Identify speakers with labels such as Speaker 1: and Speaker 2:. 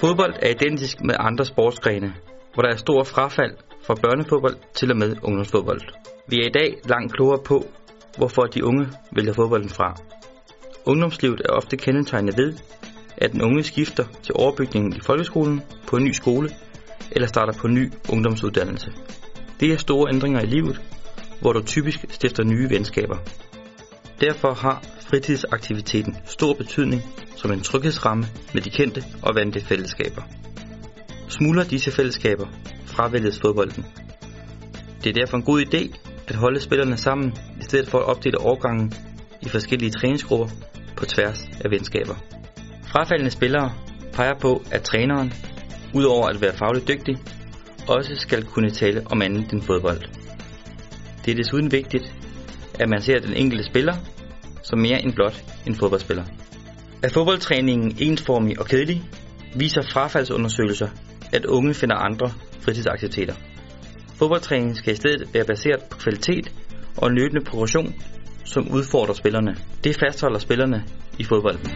Speaker 1: Fodbold er identisk med andre sportsgrene, hvor der er stor frafald fra børnefodbold til og med ungdomsfodbold. Vi er i dag langt klogere på, hvorfor de unge vælger fodbolden fra. Ungdomslivet er ofte kendetegnet ved, at den unge skifter til overbygningen i folkeskolen på en ny skole eller starter på en ny ungdomsuddannelse. Det er store ændringer i livet, hvor du typisk stifter nye venskaber. Derfor har fritidsaktiviteten stor betydning som en tryghedsramme med de kendte og vante fællesskaber. Smuldrer disse fællesskaber, fravælges fodbolden. Det er derfor en god idé at holde spillerne sammen, i stedet for at opdele årgangen i forskellige træningsgrupper på tværs af venskaber. Frafaldende spillere peger på, at træneren, udover at være fagligt dygtig, også skal kunne tale om andet end fodbold. Det er desuden vigtigt, at man ser den enkelte spiller som mere end blot en fodboldspiller. Er fodboldtræningen ensformig og kedelig, viser frafaldsundersøgelser, at unge finder andre fritidsaktiviteter. Fodboldtræning skal i stedet være baseret på kvalitet og en løbende progression, som udfordrer spillerne. Det fastholder spillerne i fodbolden.